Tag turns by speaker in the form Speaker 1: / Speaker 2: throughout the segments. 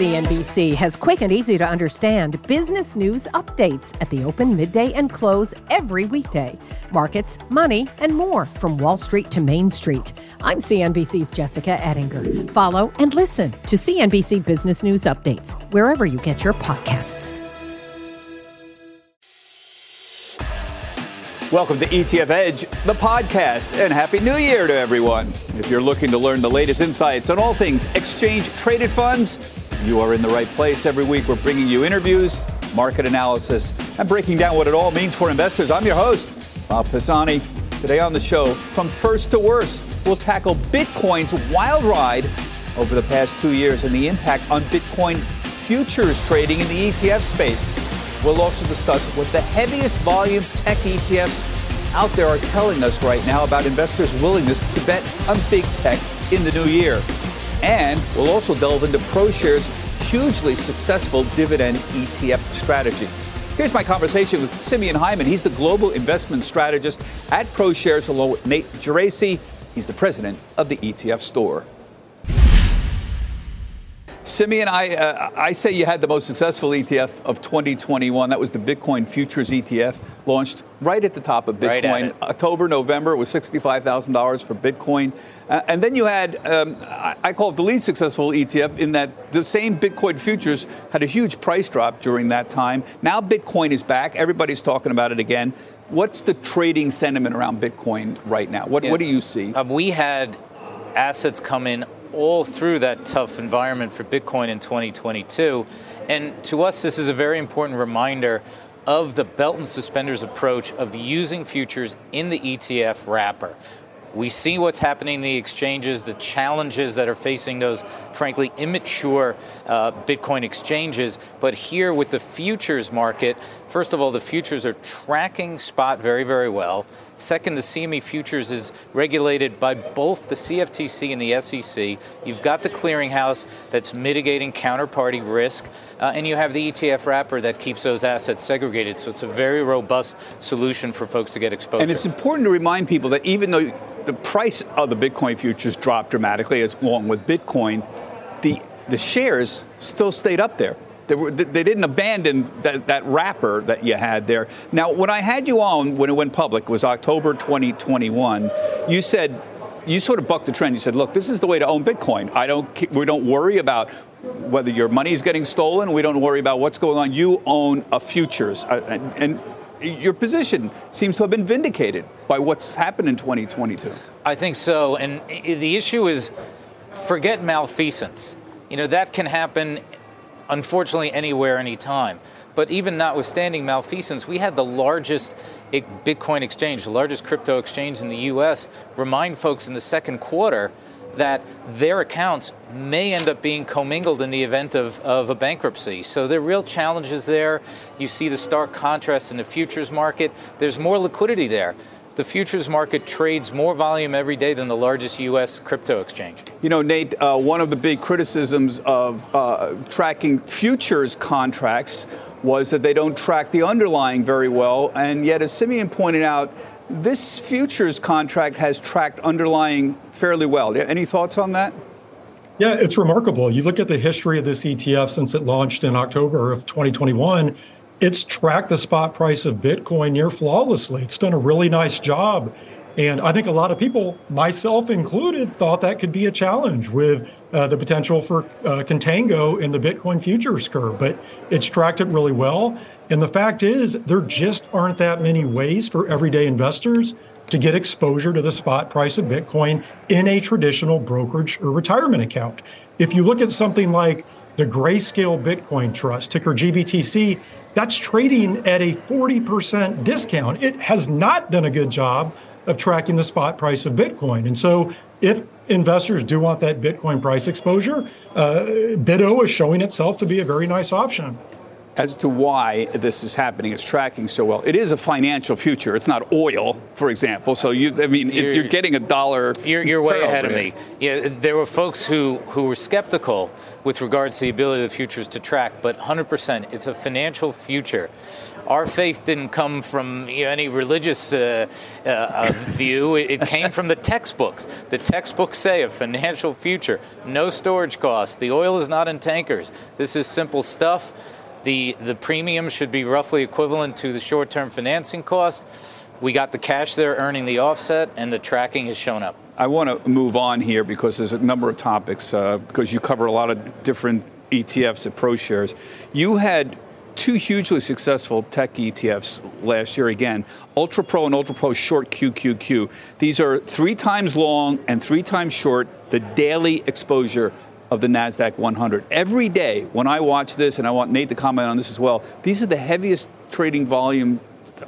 Speaker 1: CNBC has quick and easy to understand business news updates at the open, midday, and close every weekday. Markets, money, and more from Wall Street to Main Street. I'm CNBC's Jessica Ettinger. Follow and listen to CNBC Business News Updates wherever you get your podcasts.
Speaker 2: Welcome to ETF Edge, the podcast, and Happy New Year to everyone. If you're looking to learn the latest insights on all things exchange traded funds, you are in the right place. Every week, we're bringing you interviews, market analysis, and breaking down what it all means for investors. I'm your host, Bob Pisani. Today on the show, from first to worst, we'll tackle Bitcoin's wild ride over the past two years and the impact on Bitcoin futures trading in the ETF space. We'll also discuss what the heaviest volume tech ETFs out there are telling us right now about investors' willingness to bet on big tech in the new year. And we'll also delve into ProShares' hugely successful dividend ETF strategy. Here's my conversation with Simeon Hyman. He's the global investment strategist at ProShares, along with Nate Geraci. He's the president of the ETF store. Simeon, I, uh, I say you had the most successful ETF of 2021. That was the Bitcoin Futures ETF, launched right at the top of Bitcoin. Right October, November, it was $65,000 for Bitcoin. Uh, and then you had, um, I, I call it the least successful ETF, in that the same Bitcoin futures had a huge price drop during that time. Now Bitcoin is back. Everybody's talking about it again. What's the trading sentiment around Bitcoin right now? What, yeah. what do you see?
Speaker 3: Um, we had assets come in all through that tough environment for Bitcoin in 2022. And to us, this is a very important reminder of the belt and suspenders approach of using futures in the ETF wrapper. We see what's happening in the exchanges, the challenges that are facing those, frankly, immature uh, Bitcoin exchanges. But here with the futures market, first of all, the futures are tracking spot very, very well. Second, the CME futures is regulated by both the CFTC and the SEC. You've got the clearinghouse that's mitigating counterparty risk, uh, and you have the ETF wrapper that keeps those assets segregated. So it's a very robust solution for folks to get exposure.
Speaker 2: And it's important to remind people that even though the price of the Bitcoin futures dropped dramatically, as along with Bitcoin, the the shares still stayed up there. They, didn't abandon that, that wrapper that you had there. Now, when I had you on when it went public, was October 2021. You said you sort of bucked the trend. You said, "Look, this is the way to own Bitcoin. I don't. We don't worry about whether your money is getting stolen. We don't worry about what's going on. You own a futures, uh, and, and your position seems to have been vindicated by what's happened in 2022.
Speaker 3: I think so. And the issue is forget malfeasance. You know, that can happen, unfortunately, anywhere, anytime. But even notwithstanding malfeasance, we had the largest Bitcoin exchange, the largest crypto exchange in the US, remind folks in the second quarter that their accounts may end up being commingled in the event of, of a bankruptcy. So there are real challenges there. You see the stark contrast in the futures market. There's more liquidity there. The futures market trades more volume every day than the largest U.S. crypto exchange.
Speaker 2: You know, Nate, uh, one of the big criticisms of uh, tracking futures contracts was that they don't track the underlying very well. And yet, as Simeon pointed out, this futures contract has tracked underlying fairly well. Any thoughts on that?
Speaker 4: Yeah, it's remarkable. You look at the history of this ETF since it launched in October of 2021, it's tracked the spot price of Bitcoin near flawlessly. It's done a really nice job. And I think a lot of people, myself included, thought that could be a challenge with uh, the potential for uh, contango in the Bitcoin futures curve. But it's tracked it really well. And the fact is, there just aren't that many ways for everyday investors to get exposure to the spot price of Bitcoin in a traditional brokerage or retirement account. If you look at something like the Grayscale Bitcoin Trust, ticker GBTC, that's trading at a 40% discount. It has not done a good job of tracking the spot price of Bitcoin. And so if investors do want that Bitcoin price exposure, uh, BITO is showing itself to be a very nice option.
Speaker 2: As to why this is happening. It's tracking so well. It is a financial future. It's not oil, for example. So you, I mean, you're, you're getting a dollar.
Speaker 3: You're, you're way ahead of me. Yeah, there were folks who who were skeptical with regards to the ability of the futures to track, but 100%, it's a financial future. Our faith didn't come from you know, any religious uh, uh, uh view. It, it came from the textbooks. The textbooks say a financial future, no storage costs. The oil is not in tankers. This is simple stuff the, the premium should be roughly equivalent to the short term financing cost. We got the cash there earning the offset, and the tracking has shown up.
Speaker 2: I want to move on here because there's a number of topics, uh, because you cover a lot of different ETFs at ProShares. You had two hugely successful tech ETFs last year again Ultra Pro and Ultra Pro Short QQQ. These are three times long and three times short, the daily exposure of the NASDAQ 100. Every day when I watch this, and I want Nate to comment on this as well, these are the heaviest trading volume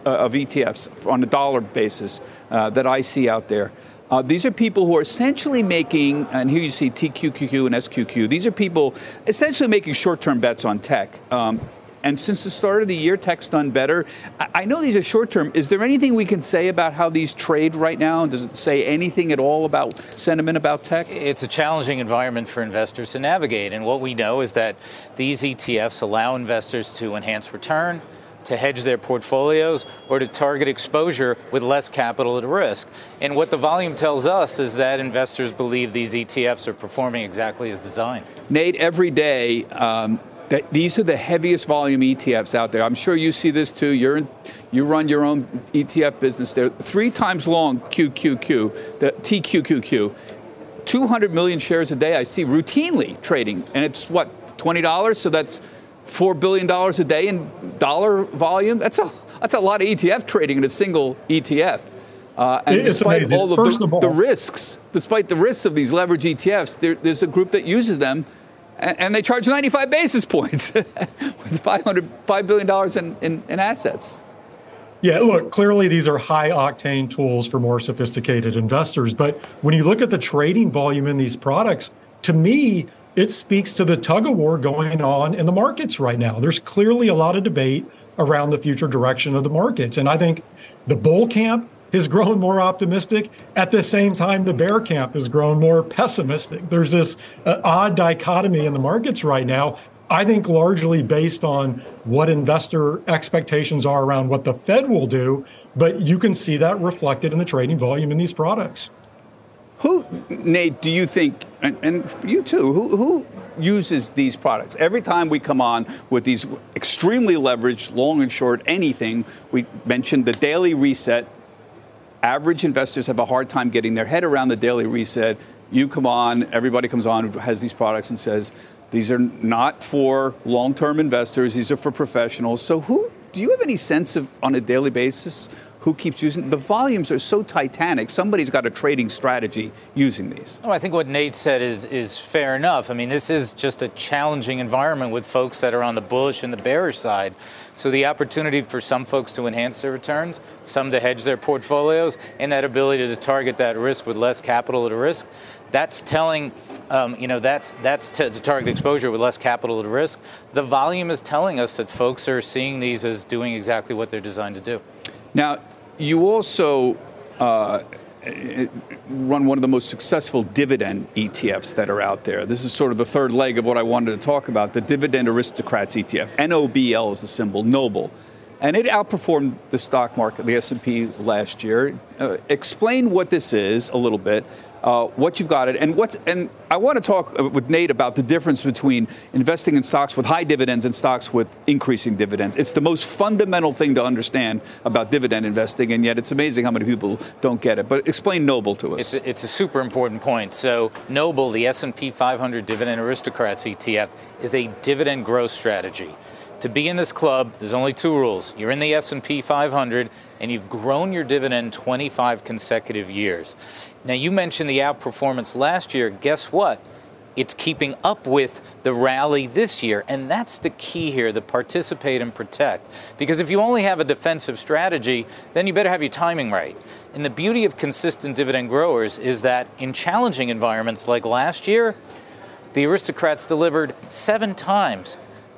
Speaker 2: uh, of ETFs on a dollar basis uh, that I see out there. Uh, these are people who are essentially making, and here you see TQQQ and SQQ, these are people essentially making short term bets on tech. Um, and since the start of the year, tech's done better. I know these are short term. Is there anything we can say about how these trade right now? Does it say anything at all about sentiment about tech?
Speaker 3: It's a challenging environment for investors to navigate. And what we know is that these ETFs allow investors to enhance return, to hedge their portfolios or to target exposure with less capital at risk. And what the volume tells us is that investors believe these ETFs are performing exactly as designed.
Speaker 2: Nate, every day, um, that these are the heaviest volume ETFs out there. I'm sure you see this too. You're in, you run your own ETF business. They're three times long QQQ, the TQQQ. 200 million shares a day I see routinely trading, and it's what $20. So that's four billion dollars a day in dollar volume. That's a that's a lot of ETF trading in a single ETF.
Speaker 4: Uh, and it's despite amazing. all of,
Speaker 2: the, of all, the, risks, despite the risks of these leverage ETFs, there, there's a group that uses them and, they charge 95 basis points with 500, $5 billion in, in, in assets.
Speaker 4: Yeah, look, clearly these are high octane tools for more sophisticated investors. But when you look at the trading volume in these products, to me, it speaks to the tug of war going on in the markets right now. There's clearly a lot of debate around the future direction of the markets. And I think the bull camp has grown more optimistic. At the same time, the bear camp has grown more pessimistic. There's this uh, odd dichotomy in the markets right now. I think largely based on what investor expectations are around what the Fed will do, but you can see that reflected in the trading volume in these products.
Speaker 2: Who, Nate, do you think, and, and you too, who, who uses these products? Every time we come on with these extremely leveraged, long and short, anything, we mentioned the daily reset average investors have a hard time getting their head around the daily reset. You come on, everybody comes on who has these products and says, these are not for long term investors, these are for professionals. So, who do you have any sense of on a daily basis who keeps using the volumes are so titanic somebody's got a trading strategy using these.
Speaker 3: Oh, i think what nate said is is fair enough. I mean this is just a challenging environment with folks that are on the bullish and the bearish side. So the opportunity for some folks to enhance their returns some to hedge their portfolios and that ability to target that risk with less capital at risk that's telling um, you know that's that's to, to, target exposure with less capital at risk. The volume is telling us that folks are seeing these as doing exactly what they're designed to do.
Speaker 2: Now you also uh, run one of the most successful dividend ETFs that are out there. This is sort of the third leg of what I wanted to talk about the Dividend Aristocrats ETF. NOBL is the symbol, Noble. And it outperformed the stock market, the S&P last year. Uh, explain what this is a little bit uh, what you've got it, and what's and I want to talk uh, with Nate about the difference between investing in stocks with high dividends and stocks with increasing dividends. It's the most fundamental thing to understand about dividend investing, and yet it's amazing how many people don't get it. But explain Noble to us.
Speaker 3: It's a, it's a super important point. So Noble, the S&P 500 Dividend Aristocrats ETF, is a dividend growth strategy. To be in this club, there's only two rules. You're in the S&P 500 and you've grown your dividend 25 consecutive years. Now, you mentioned the outperformance last year. Guess what? It's keeping up with the rally this year. And that's the key here the participate and protect. Because if you only have a defensive strategy, then you better have your timing right. And the beauty of consistent dividend growers is that in challenging environments like last year, the aristocrats delivered seven times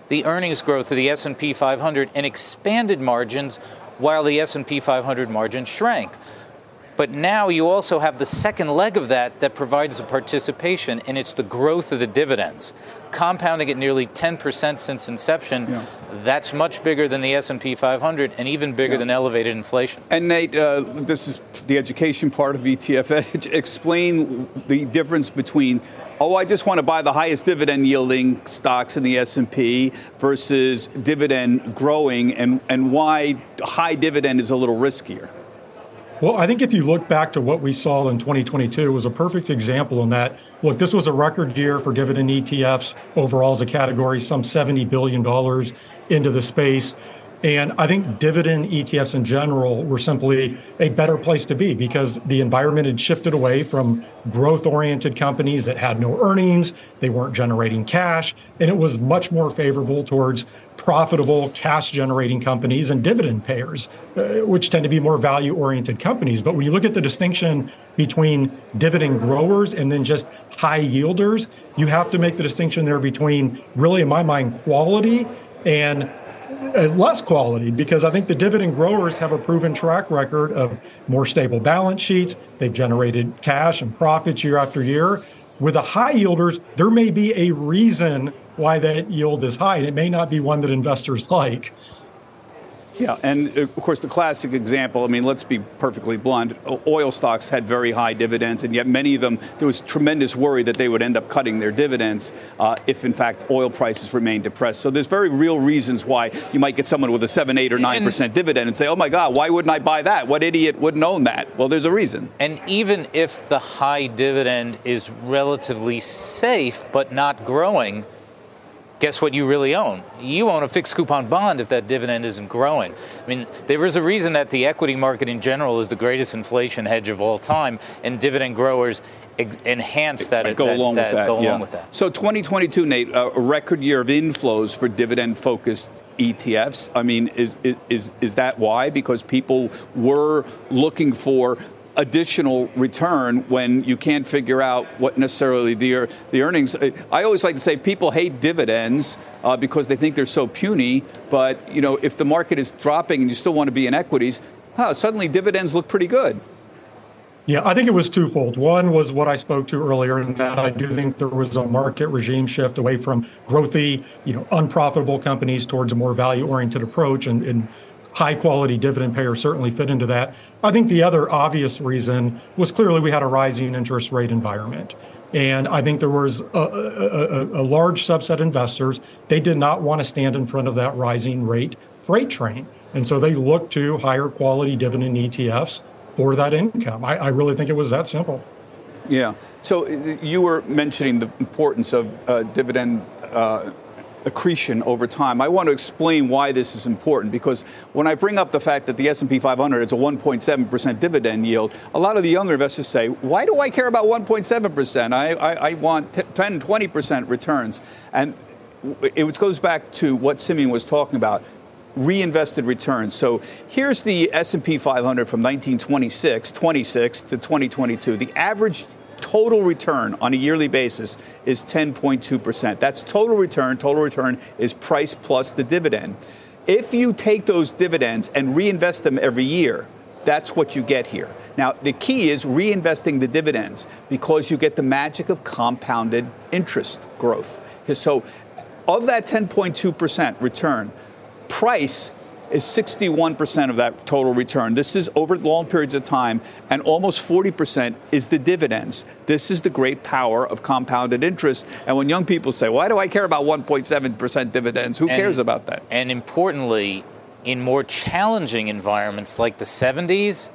Speaker 3: the earnings growth of the S&P 500 and expanded margins while the S&P 500 margin shrank. But now you also have the second leg of that that provides a participation, and it's the growth of the dividends, compounding at nearly 10% since inception. Yeah. That's much bigger than the S&P 500, and even bigger yeah. than elevated inflation.
Speaker 2: And Nate, uh, this is the education part of ETF Explain the difference between oh, I just want to buy the highest dividend yielding stocks in the S&P versus dividend growing, and and why high dividend is a little riskier.
Speaker 4: Well, I think if you look back to what we saw in 2022, it was a perfect example in that, look, this was a record year for dividend ETFs overall as a category, some $70 billion into the space. And I think dividend ETFs in general were simply a better place to be because the environment had shifted away from growth oriented companies that had no earnings, they weren't generating cash, and it was much more favorable towards profitable cash generating companies and dividend payers, uh, which tend to be more value oriented companies. But when you look at the distinction between dividend growers and then just high yielders, you have to make the distinction there between really, in my mind, quality and less quality because I think the dividend growers have a proven track record of more stable balance sheets. They've generated cash and profits year after year. With the high yielders, there may be a reason why that yield is high, and it may not be one that investors like.
Speaker 2: Yeah, and of course, the classic example I mean, let's be perfectly blunt oil stocks had very high dividends, and yet many of them, there was tremendous worry that they would end up cutting their dividends uh, if, in fact, oil prices remain depressed. So there's very real reasons why you might get someone with a 7, 8, or 9% dividend and say, oh my God, why wouldn't I buy that? What idiot wouldn't own that? Well, there's a reason.
Speaker 3: And even if the high dividend is relatively safe but not growing, guess what you really own? You own a fixed coupon bond if that dividend isn't growing. I mean, there is a reason that the equity market in general is the greatest inflation hedge of all time, and dividend growers enhance that.
Speaker 2: go
Speaker 3: that,
Speaker 2: along
Speaker 3: that,
Speaker 2: with that.
Speaker 3: Go
Speaker 2: yeah.
Speaker 3: along with that.
Speaker 2: So 2022, Nate, a record year of inflows for dividend-focused ETFs. I mean, is is is that why? Because people were looking for additional return when you can't figure out what necessarily the, the earnings. I always like to say people hate dividends uh, because they think they're so puny. But you know, if the market is dropping and you still want to be in equities, huh, suddenly dividends look pretty good.
Speaker 4: Yeah, I think it was twofold. One was what I spoke to earlier, and that I do think there was a market regime shift away from growthy, you know, unprofitable companies towards a more value-oriented approach, and, and high quality dividend payers certainly fit into that. I think the other obvious reason was clearly we had a rising interest rate environment. And I think there was a, a, a, large subset of investors, they did not want to stand in front of that rising rate freight train. And so they looked to higher quality dividend ETFs for that income. I, I really think it was that simple.
Speaker 2: Yeah. So uh, you were mentioning the importance of uh, dividend uh, accretion over time. I want to explain why this is important because when I bring up the fact that the S&P 500 is a 1.7% dividend yield, a lot of the younger investors say, "Why do I care about 1.7%? I, I, I want 10, 20% returns." And it goes back to what Simeon was talking about reinvested returns. So here's the S&P 500 from 1926, 26 to 2022. The average total return on a yearly basis is 10.2%. That's total return. Total return is price plus the dividend. If you take those dividends and reinvest them every year, that's what you get here. Now, the key is reinvesting the dividends because you get the magic of compounded interest growth. So, of that 10.2% return, price is 61% of that total return. This is over long periods of time, and almost 40% is the dividends. This is the great power of compounded interest. And when young people say, Why do I care about 1.7% dividends? Who and, cares about that?
Speaker 3: And importantly, in more challenging environments like the 70s,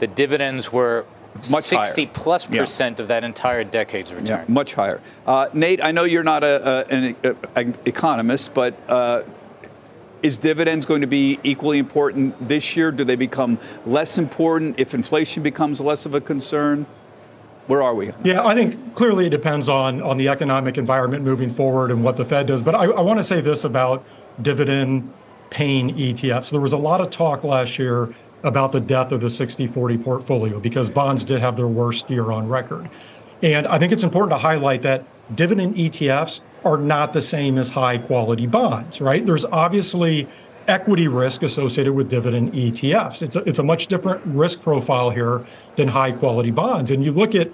Speaker 3: the dividends were much 60 higher. plus percent yeah. of that entire decade's return.
Speaker 2: Yeah, much higher. Uh, Nate, I know you're not a, a, an a, economist, but uh, is dividends going to be equally important this year? Do they become less important if inflation becomes less of a concern? Where are we?
Speaker 4: Yeah, I think clearly it depends on on the economic environment moving forward and what the Fed does. But I, I want to say this about dividend paying ETFs. There was a lot of talk last year about the death of the 60 40 portfolio because bonds did have their worst year on record. And I think it's important to highlight that dividend ETFs are not the same as high quality bonds, right? There's obviously equity risk associated with dividend ETFs. It's a, it's a much different risk profile here than high quality bonds. And you look at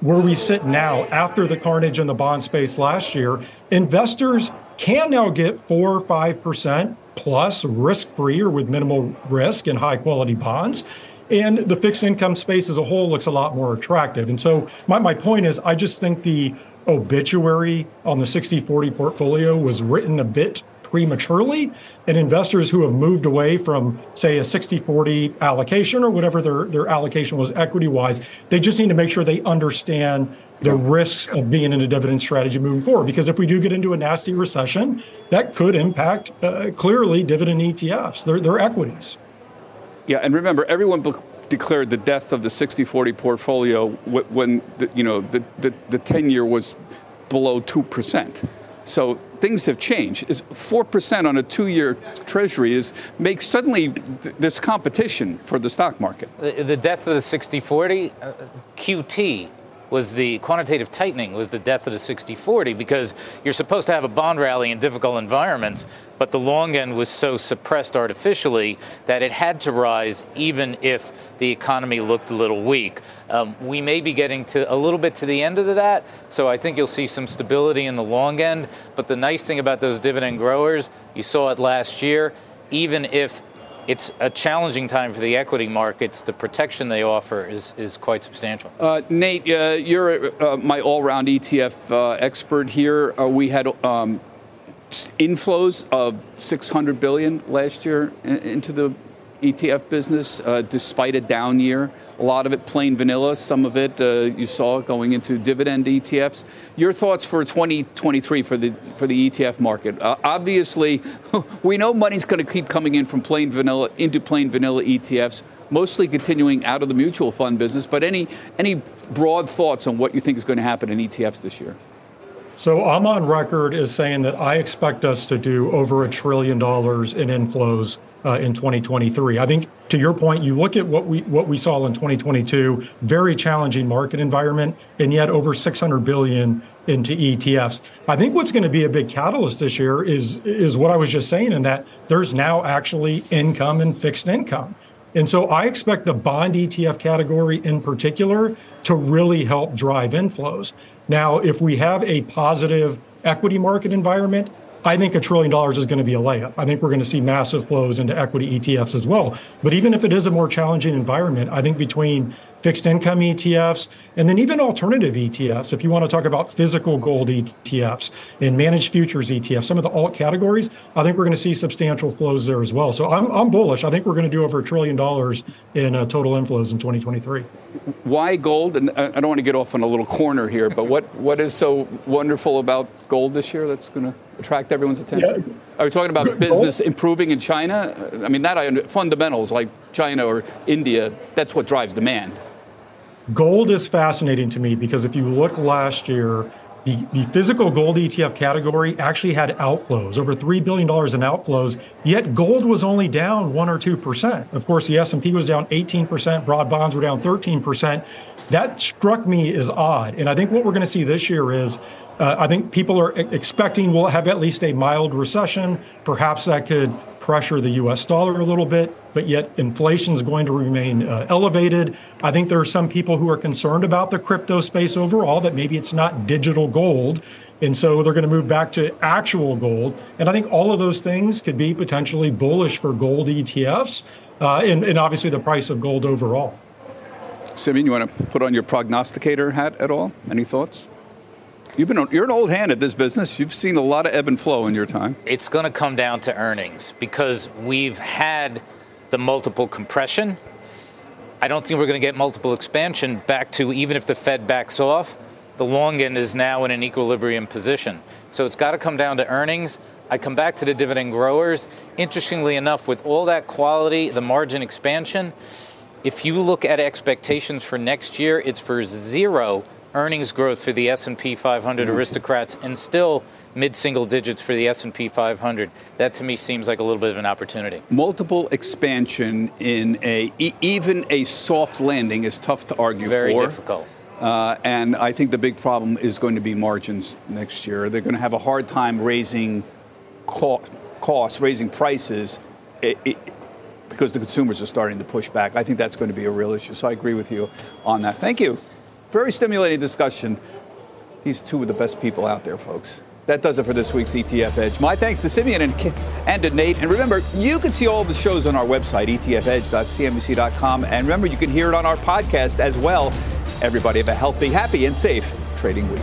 Speaker 4: where we sit now after the carnage in the bond space last year, investors can now get four or five percent plus risk free or with minimal risk in high quality bonds. And the fixed income space as a whole looks a lot more attractive. And so my, my point is I just think the obituary on the 60 40 portfolio was written a bit prematurely. And investors who have moved away from, say, a 60 40 allocation or whatever their, their allocation was equity wise, they just need to make sure they understand the risks of being in a dividend strategy moving forward. Because if we do get into a nasty recession, that could impact uh, clearly dividend ETFs, their, their equities.
Speaker 2: Yeah, and remember, everyone declared the death of the 60-40 portfolio when the, you know the, the, the 10 year was below 2%. So things have changed. Is 4% on a two-year treasury is makes suddenly th- this competition for the stock market.
Speaker 3: The, the death of the 60-40 uh, QT was the quantitative tightening was the death of the 60-40 because you're supposed to have a bond rally in difficult environments, but the long end was so suppressed artificially that it had to rise even if the economy looked a little weak. Um, we may be getting to a little bit to the end of that, so I think you'll see some stability in the long end. But the nice thing about those dividend growers, you saw it last year, even if it's a challenging time for the equity markets. The protection they offer is, is quite substantial.
Speaker 2: Uh, Nate, uh, you're uh, my all round ETF uh, expert here. Uh, we had um, inflows of 600 billion last year into the ETF business, uh, despite a down year. A lot of it plain vanilla, some of it uh, you saw going into dividend ETFs. Your thoughts for 2023 for the for the ETF market? Uh, obviously, we know money's going to keep coming in from plain vanilla into plain vanilla ETFs, mostly continuing out of the mutual fund business. But any any broad thoughts on what you think is going to happen in ETFs this year?
Speaker 4: So I'm on record as saying that I expect us to do over a trillion dollars in inflows uh, in 2023. I think to your point, you look at what we what we saw in 2022, very challenging market environment, and yet over 600 billion into ETFs. I think what's going to be a big catalyst this year is is what I was just saying, in that there's now actually income and fixed income. And so I expect the bond ETF category in particular to really help drive inflows. Now, if we have a positive equity market environment, I think a trillion dollars is going to be a layup. I think we're going to see massive flows into equity ETFs as well. But even if it is a more challenging environment, I think between fixed income ETFs, and then even alternative ETFs. If you want to talk about physical gold ETFs and managed futures ETFs, some of the alt categories, I think we're going to see substantial flows there as well. So I'm, I'm bullish. I think we're going to do over a trillion dollars in uh, total inflows in 2023.
Speaker 2: Why gold? And I don't want to get off on a little corner here, but what, what is so wonderful about gold this year that's going to attract everyone's attention? Yeah. Are we talking about business improving in China? I mean, that I fundamentals like China or India, that's what drives demand.
Speaker 4: Gold is fascinating to me because if you look last year, the, the physical gold ETF category actually had outflows, over $3 billion in outflows, yet gold was only down 1 or 2%. Of course, the S&P was down 18%, broad bonds were down 13%. That struck me as odd. And I think what we're going to see this year is uh, I think people are expecting we'll have at least a mild recession. Perhaps that could pressure the US dollar a little bit, but yet inflation is going to remain uh, elevated. I think there are some people who are concerned about the crypto space overall, that maybe it's not digital gold. And so they're going to move back to actual gold. And I think all of those things could be potentially bullish for gold ETFs uh, and, and obviously the price of gold overall.
Speaker 2: Simeon, you want to put on your prognosticator hat at all? Any thoughts? You've been you're an old hand at this business. You've seen a lot of ebb and flow in your time.
Speaker 3: It's going to come down to earnings because we've had the multiple compression. I don't think we're going to get multiple expansion back to even if the Fed backs off. The long end is now in an equilibrium position. So it's got to come down to earnings. I come back to the dividend growers. Interestingly enough, with all that quality, the margin expansion, if you look at expectations for next year, it's for zero earnings growth for the S&P 500 mm-hmm. aristocrats and still mid-single digits for the S&P 500. That to me seems like a little bit of an opportunity.
Speaker 2: Multiple expansion in a e- even a soft landing is tough to argue
Speaker 3: Very
Speaker 2: for.
Speaker 3: Very difficult.
Speaker 2: Uh, and I think the big problem is going to be margins next year. They're going to have a hard time raising co- costs, raising prices. It, it, because the consumers are starting to push back. I think that's going to be a real issue. So I agree with you on that. Thank you. Very stimulating discussion. These two are the best people out there, folks. That does it for this week's ETF Edge. My thanks to Simeon and, and to Nate. And remember, you can see all the shows on our website, etfedge.cnbc.com. And remember, you can hear it on our podcast as well. Everybody have a healthy, happy, and safe trading week.